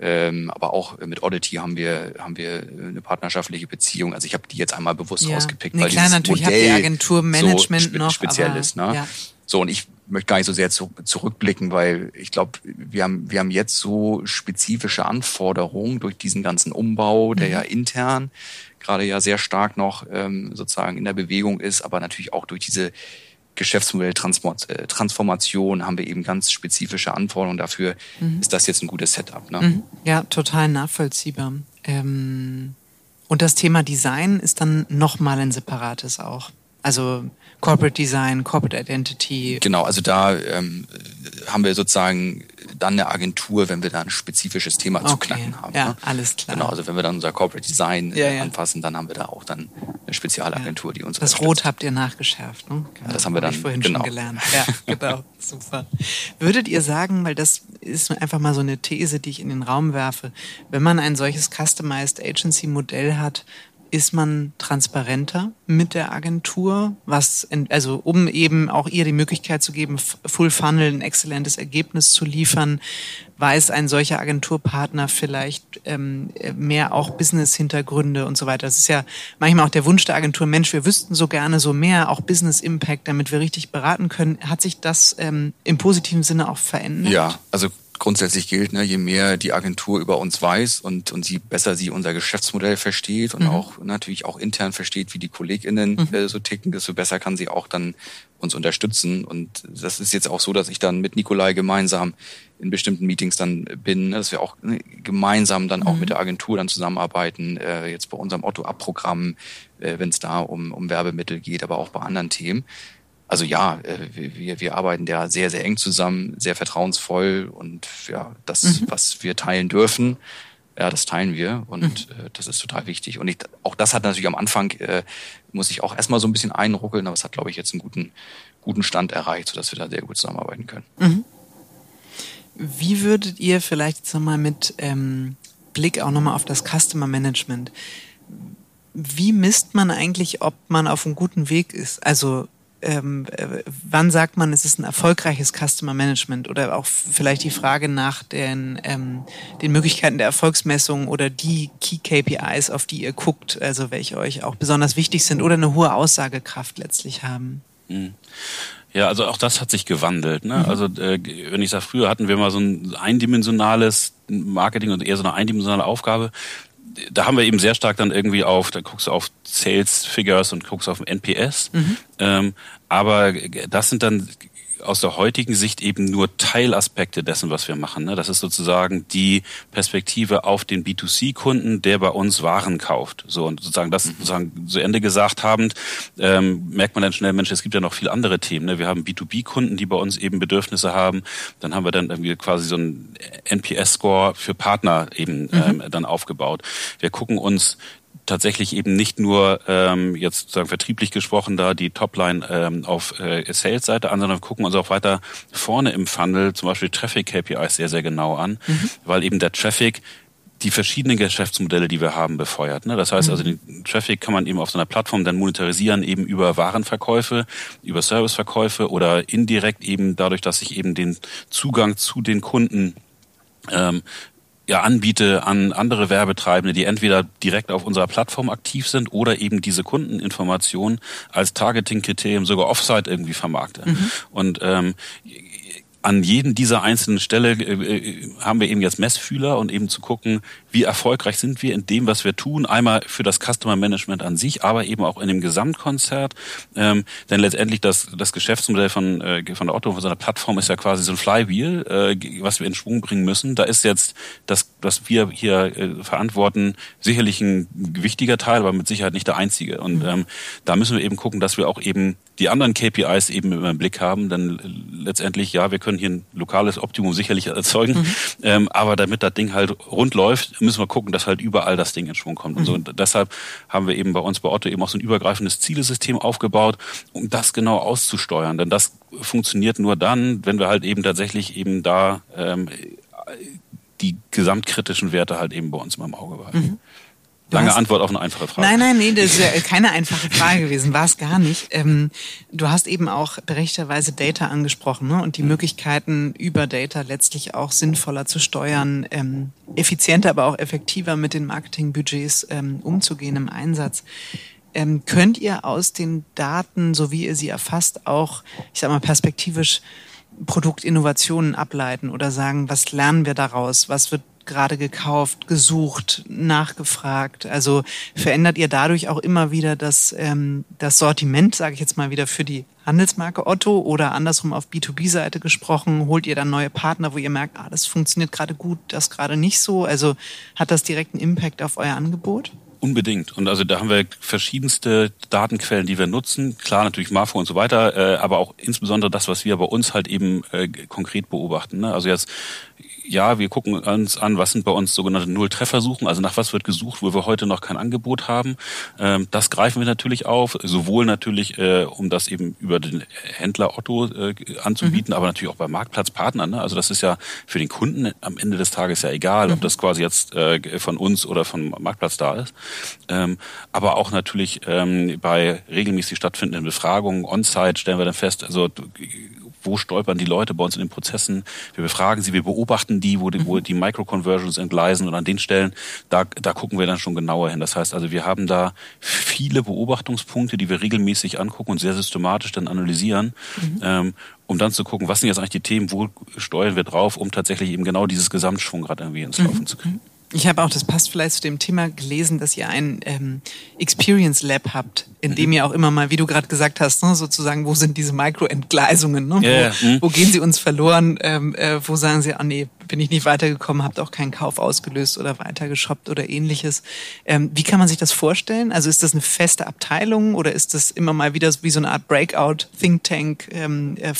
Ähm, aber auch mit Oddity haben wir haben wir eine partnerschaftliche Beziehung. Also ich habe die jetzt einmal bewusst ja. rausgepickt, nee, weil klar, dieses natürlich Modell habt ihr Agenturmanagement so spe noch, speziell ist. Ne? Ja. So, und ich möchte gar nicht so sehr zu, zurückblicken, weil ich glaube, wir haben, wir haben jetzt so spezifische Anforderungen durch diesen ganzen Umbau, der mhm. ja intern gerade ja sehr stark noch ähm, sozusagen in der Bewegung ist, aber natürlich auch durch diese Geschäftsmodelltransformation äh, haben wir eben ganz spezifische Anforderungen. Dafür mhm. ist das jetzt ein gutes Setup. Ne? Mhm. Ja, total nachvollziehbar. Ähm, und das Thema Design ist dann nochmal ein separates auch. Also Corporate Design, Corporate Identity. Genau, also da ähm, haben wir sozusagen dann eine Agentur, wenn wir da ein spezifisches Thema okay. zu knacken haben. Ja, ne? alles klar. Genau, also wenn wir dann unser Corporate Design ja, ja. anfassen, dann haben wir da auch dann eine Spezialagentur, die uns Das Rot habt ihr nachgeschärft, ne? Genau. das haben wir dann hab ich vorhin genau. schon gelernt. Ja, genau, super. Würdet ihr sagen, weil das ist einfach mal so eine These, die ich in den Raum werfe, wenn man ein solches Customized Agency Modell hat, ist man transparenter mit der Agentur, was, also um eben auch ihr die Möglichkeit zu geben, Full Funnel ein exzellentes Ergebnis zu liefern, weiß ein solcher Agenturpartner vielleicht ähm, mehr auch Business-Hintergründe und so weiter. Das ist ja manchmal auch der Wunsch der Agentur, Mensch, wir wüssten so gerne so mehr, auch Business-Impact, damit wir richtig beraten können. Hat sich das ähm, im positiven Sinne auch verändert? Ja, also grundsätzlich gilt, ne, je mehr die Agentur über uns weiß und, und sie besser sie unser Geschäftsmodell versteht und mhm. auch natürlich auch intern versteht, wie die KollegInnen mhm. äh, so ticken, desto besser kann sie auch dann uns unterstützen. Und das ist jetzt auch so, dass ich dann mit Nikolai gemeinsam in bestimmten Meetings dann bin, ne, dass wir auch ne, gemeinsam dann auch mhm. mit der Agentur dann zusammenarbeiten, äh, jetzt bei unserem Otto-Ab-Programm, äh, wenn es da um, um Werbemittel geht, aber auch bei anderen Themen. Also ja, äh, wir, wir arbeiten da sehr, sehr eng zusammen, sehr vertrauensvoll und ja, das, mhm. was wir teilen dürfen, ja, das teilen wir und mhm. äh, das ist total wichtig. Und ich, auch das hat natürlich am Anfang, äh, muss ich auch erstmal so ein bisschen einruckeln, aber es hat, glaube ich, jetzt einen guten, guten Stand erreicht, sodass wir da sehr gut zusammenarbeiten können. Mhm. Wie würdet ihr vielleicht jetzt nochmal mit ähm, Blick auch nochmal auf das Customer Management, wie misst man eigentlich, ob man auf einem guten Weg ist? Also ähm, äh, wann sagt man, es ist ein erfolgreiches Customer Management oder auch vielleicht die Frage nach den, ähm, den Möglichkeiten der Erfolgsmessung oder die Key KPIs, auf die ihr guckt, also welche euch auch besonders wichtig sind oder eine hohe Aussagekraft letztlich haben. Mhm. Ja, also auch das hat sich gewandelt. Ne? Mhm. Also äh, wenn ich sage, früher hatten wir mal so ein eindimensionales Marketing und eher so eine eindimensionale Aufgabe da haben wir eben sehr stark dann irgendwie auf, da guckst du auf Sales Figures und guckst auf NPS. Mhm. Ähm, aber das sind dann aus der heutigen Sicht eben nur Teilaspekte dessen, was wir machen. Ne? Das ist sozusagen die Perspektive auf den B2C-Kunden, der bei uns Waren kauft. So und sozusagen das mhm. sozusagen zu Ende gesagt habend, ähm, merkt man dann schnell, Mensch, es gibt ja noch viele andere Themen. Ne? Wir haben B2B-Kunden, die bei uns eben Bedürfnisse haben. Dann haben wir dann irgendwie quasi so einen NPS-Score für Partner eben mhm. ähm, dann aufgebaut. Wir gucken uns tatsächlich eben nicht nur ähm, jetzt sozusagen vertrieblich gesprochen da die Topline ähm, auf äh, Sales-Seite an, sondern wir gucken uns auch weiter vorne im Funnel zum Beispiel Traffic-KPIs sehr, sehr genau an, mhm. weil eben der Traffic die verschiedenen Geschäftsmodelle, die wir haben, befeuert. Ne? Das heißt also, mhm. den Traffic kann man eben auf so einer Plattform dann monetarisieren, eben über Warenverkäufe, über Serviceverkäufe oder indirekt eben dadurch, dass ich eben den Zugang zu den Kunden ähm, ja, anbiete an andere Werbetreibende, die entweder direkt auf unserer Plattform aktiv sind oder eben diese Kundeninformationen als Targeting-Kriterium sogar offsite irgendwie vermarkte. Mhm. Und ähm, an jeden dieser einzelnen Stelle äh, äh, haben wir eben jetzt Messfühler und eben zu gucken, wie erfolgreich sind wir in dem, was wir tun. Einmal für das Customer Management an sich, aber eben auch in dem Gesamtkonzert. Ähm, denn letztendlich das, das Geschäftsmodell von, äh, von der Otto, von seiner Plattform ist ja quasi so ein Flywheel, äh, was wir in Schwung bringen müssen. Da ist jetzt das, was wir hier äh, verantworten, sicherlich ein wichtiger Teil, aber mit Sicherheit nicht der einzige. Und mhm. ähm, da müssen wir eben gucken, dass wir auch eben die anderen KPIs eben immer im Blick haben. Denn letztendlich, ja, wir können hier ein lokales Optimum sicherlich erzeugen, mhm. ähm, aber damit das Ding halt rund läuft, müssen wir gucken, dass halt überall das Ding in Schwung kommt. Mhm. Und so und deshalb haben wir eben bei uns bei Otto eben auch so ein übergreifendes Zielesystem aufgebaut, um das genau auszusteuern. Denn das funktioniert nur dann, wenn wir halt eben tatsächlich eben da ähm, die gesamtkritischen Werte halt eben bei uns immer im Auge behalten. Mhm. Lange hast, Antwort auf eine einfache Frage. Nein, nein, nee, das ist ja keine einfache Frage gewesen, war es gar nicht. Ähm, du hast eben auch berechterweise Data angesprochen ne? und die mhm. Möglichkeiten über Data letztlich auch sinnvoller zu steuern, ähm, effizienter, aber auch effektiver mit den Marketingbudgets ähm, umzugehen im Einsatz. Ähm, könnt ihr aus den Daten, so wie ihr sie erfasst, auch, ich sag mal, perspektivisch Produktinnovationen ableiten oder sagen, was lernen wir daraus? Was wird gerade gekauft, gesucht, nachgefragt? Also verändert ihr dadurch auch immer wieder das, ähm, das Sortiment, sage ich jetzt mal wieder, für die Handelsmarke Otto oder andersrum auf B2B-Seite gesprochen, holt ihr dann neue Partner, wo ihr merkt, ah, das funktioniert gerade gut, das gerade nicht so? Also hat das direkten Impact auf euer Angebot? Unbedingt. Und also da haben wir verschiedenste Datenquellen, die wir nutzen. Klar, natürlich Marfo und so weiter, äh, aber auch insbesondere das, was wir bei uns halt eben äh, konkret beobachten. Ne? Also jetzt ja, wir gucken uns an, was sind bei uns sogenannte Null-Treffer-Suchen, also nach was wird gesucht, wo wir heute noch kein Angebot haben. Ähm, das greifen wir natürlich auf, sowohl natürlich, äh, um das eben über den Händler Otto äh, anzubieten, mhm. aber natürlich auch bei Marktplatzpartnern. Ne? Also das ist ja für den Kunden am Ende des Tages ja egal, mhm. ob das quasi jetzt äh, von uns oder von Marktplatz da ist. Ähm, aber auch natürlich ähm, bei regelmäßig stattfindenden Befragungen on-site stellen wir dann fest, also wo stolpern die Leute bei uns in den Prozessen. Wir befragen sie, wir beobachten die, wo die, wo mhm. die Micro-Conversions entgleisen und an den Stellen, da, da gucken wir dann schon genauer hin. Das heißt also, wir haben da viele Beobachtungspunkte, die wir regelmäßig angucken und sehr systematisch dann analysieren. Mhm. Ähm, um dann zu gucken, was sind jetzt eigentlich die Themen, wo steuern wir drauf, um tatsächlich eben genau dieses Gesamtschwungrad irgendwie ins Laufen mhm. zu kriegen. Ich habe auch, das passt vielleicht zu dem Thema gelesen, dass ihr ein ähm, Experience Lab habt, in dem mhm. ihr auch immer mal, wie du gerade gesagt hast, ne, sozusagen, wo sind diese Mikroentgleisungen? Ne? Yeah. Wo, mhm. wo gehen sie uns verloren? Ähm, äh, wo sagen sie, ah nee, bin ich nicht weitergekommen, habt auch keinen Kauf ausgelöst oder weitergeshoppt oder ähnliches. Ähm, wie kann man sich das vorstellen? Also ist das eine feste Abteilung oder ist das immer mal wieder wie so eine Art Breakout Think Tank ähm, äh,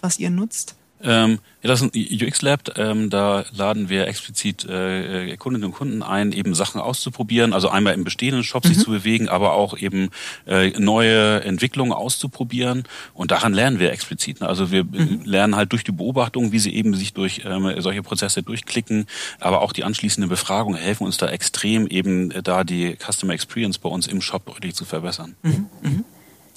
was ihr nutzt? Ähm, ja, das ist ein UX-Lab. Ähm, da laden wir explizit äh, Kundinnen und Kunden ein, eben Sachen auszuprobieren. Also einmal im bestehenden Shop mhm. sich zu bewegen, aber auch eben äh, neue Entwicklungen auszuprobieren. Und daran lernen wir explizit. Ne? Also wir mhm. lernen halt durch die Beobachtung, wie sie eben sich durch ähm, solche Prozesse durchklicken. Aber auch die anschließende Befragung helfen uns da extrem, eben äh, da die Customer Experience bei uns im Shop deutlich zu verbessern. Mhm.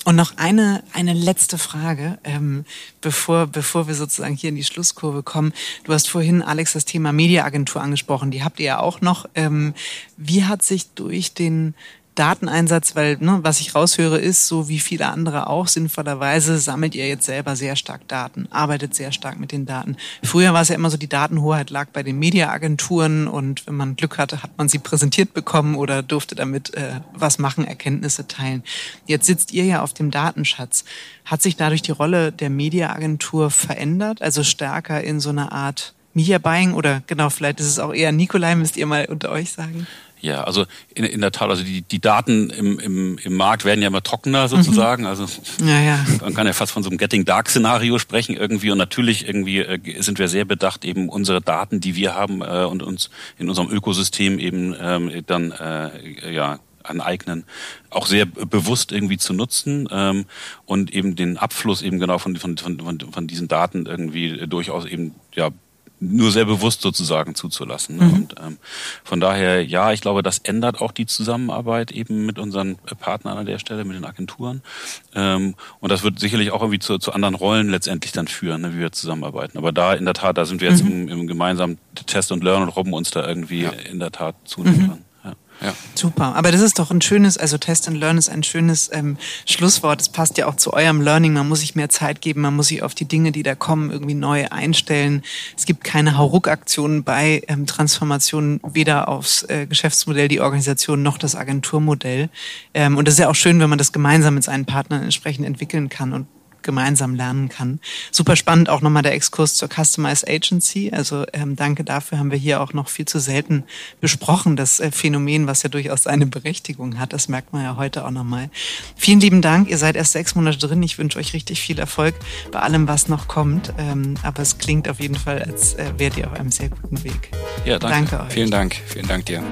Und noch eine, eine letzte Frage, ähm, bevor, bevor wir sozusagen hier in die Schlusskurve kommen. Du hast vorhin, Alex, das Thema Mediaagentur angesprochen. Die habt ihr ja auch noch. Ähm, wie hat sich durch den Dateneinsatz, weil ne, was ich raushöre ist, so wie viele andere auch sinnvollerweise, sammelt ihr jetzt selber sehr stark Daten, arbeitet sehr stark mit den Daten. Früher war es ja immer so, die Datenhoheit lag bei den Mediaagenturen und wenn man Glück hatte, hat man sie präsentiert bekommen oder durfte damit äh, was machen, Erkenntnisse teilen. Jetzt sitzt ihr ja auf dem Datenschatz. Hat sich dadurch die Rolle der Mediaagentur verändert, also stärker in so einer Art Media Buying oder genau, vielleicht ist es auch eher Nikolai, müsst ihr mal unter euch sagen. Ja, also in, in der Tat, also die, die Daten im, im, im Markt werden ja immer trockener sozusagen. Mhm. Also ja, ja. man kann ja fast von so einem Getting Dark Szenario sprechen irgendwie. Und natürlich irgendwie äh, sind wir sehr bedacht, eben unsere Daten, die wir haben äh, und uns in unserem Ökosystem eben ähm, dann äh, ja aneignen, auch sehr bewusst irgendwie zu nutzen ähm, und eben den Abfluss eben genau von, von, von, von diesen Daten irgendwie durchaus eben ja nur sehr bewusst sozusagen zuzulassen. Ne? Mhm. Und ähm, von daher, ja, ich glaube, das ändert auch die Zusammenarbeit eben mit unseren Partnern an der Stelle, mit den Agenturen. Ähm, und das wird sicherlich auch irgendwie zu, zu anderen Rollen letztendlich dann führen, ne, wie wir zusammenarbeiten. Aber da in der Tat, da sind wir jetzt mhm. im, im gemeinsamen Test und Learn und robben uns da irgendwie ja. in der Tat zunehmend mhm. dran. Ja. Super. Aber das ist doch ein schönes, also Test and Learn ist ein schönes ähm, Schlusswort. Es passt ja auch zu eurem Learning. Man muss sich mehr Zeit geben, man muss sich auf die Dinge, die da kommen, irgendwie neu einstellen. Es gibt keine Hauruck-Aktionen bei ähm, Transformationen, weder aufs äh, Geschäftsmodell, die Organisation noch das Agenturmodell. Ähm, und das ist ja auch schön, wenn man das gemeinsam mit seinen Partnern entsprechend entwickeln kann und gemeinsam lernen kann. Super spannend auch nochmal der Exkurs zur Customized Agency. Also ähm, danke dafür haben wir hier auch noch viel zu selten besprochen, das äh, Phänomen, was ja durchaus seine Berechtigung hat. Das merkt man ja heute auch nochmal. Vielen lieben Dank. Ihr seid erst sechs Monate drin. Ich wünsche euch richtig viel Erfolg bei allem, was noch kommt. Ähm, aber es klingt auf jeden Fall, als äh, wärt ihr auf einem sehr guten Weg. Ja, danke. danke euch. Vielen Dank. Vielen Dank dir.